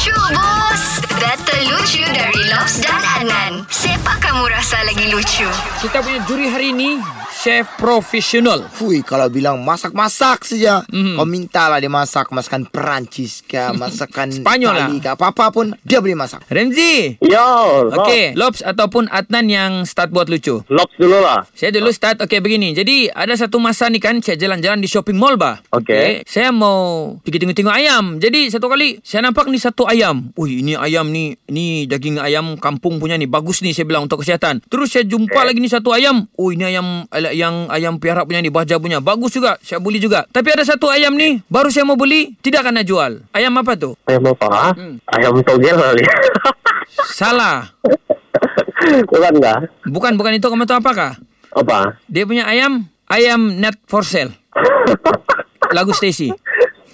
Lucu bos Data lucu dari Lobs dan Adnan Siapa kamu rasa lagi lucu? Kita punya juri hari ini chef profesional. Fui kalau bilang masak-masak saja. Mhm. Kau mintalah dia masak masakan Perancis ke, masakan Spanyol lah. Itali ke, apa-apa pun dia boleh masak. Remzi. Yo, Okey, Lobs ataupun Adnan yang start buat lucu. Lobs dulu lah. Saya dulu start Okey begini Jadi ada satu masa ni kan Saya jalan-jalan di shopping mall bah Okey. Saya mau Pergi tengok-tengok ayam Jadi satu kali Saya nampak ni satu ayam Ui ini ayam ni Ni daging ayam kampung punya ni Bagus ni saya bilang untuk kesihatan Terus saya jumpa lagi ni satu ayam Oh ini ayam ala- Yang ayam piara punya ni Baja punya Bagus juga Saya beli juga Tapi ada satu ayam ni Baru saya mau beli Tidak akan nak jual Ayam apa tu? Ayam apa? Hmm. Ayam togel kali. Salah Bukan kah? Bukan bukan itu kamu tahu apakah? Apa? Dia punya ayam Ayam net for sale Lagu Stacy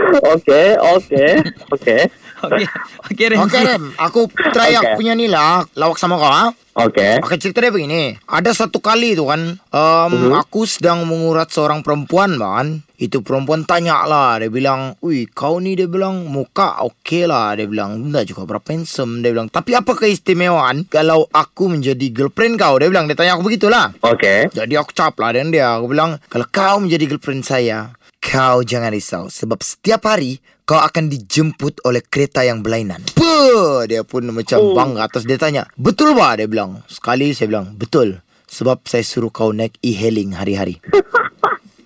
Okey, okey, okey. Okey, okey Remzi. Okey Rem, aku try Okey. aku punya ni lah lawak sama kau ha. Okey. Oke cerita dia begini. Ada satu kali tu kan um, Aku sedang mengurat seorang perempuan kan Itu perempuan tanya lah Dia bilang Wih kau ni dia bilang Muka okey lah. Dia bilang Enggak juga berapa handsome. Dia bilang Tapi apa keistimewaan Kalau aku menjadi girlfriend kau? Dia bilang Dia tanya aku begitulah. Okey. Jadi aku cap lah dengan dia. Aku bilang Kalau kau menjadi girlfriend saya Kau jangan risau Sebab setiap hari Kau akan dijemput oleh kereta yang berlainan Puh, Dia pun macam oh. bangga Terus dia tanya Betul ba? Dia bilang Sekali saya bilang Betul Sebab saya suruh kau naik e-hailing hari-hari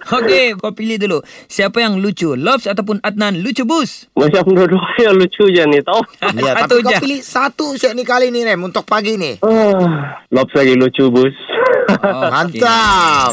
Okey, kau pilih dulu. Siapa yang lucu? Lobs ataupun Adnan? Lucu bus. Macam dua-dua yang lucu je ni tau. Ya, tapi kau je. pilih satu siap ni kali ni Rem Untuk pagi ni Ah, Lobs lagi lucu, bus. Oh, Mantap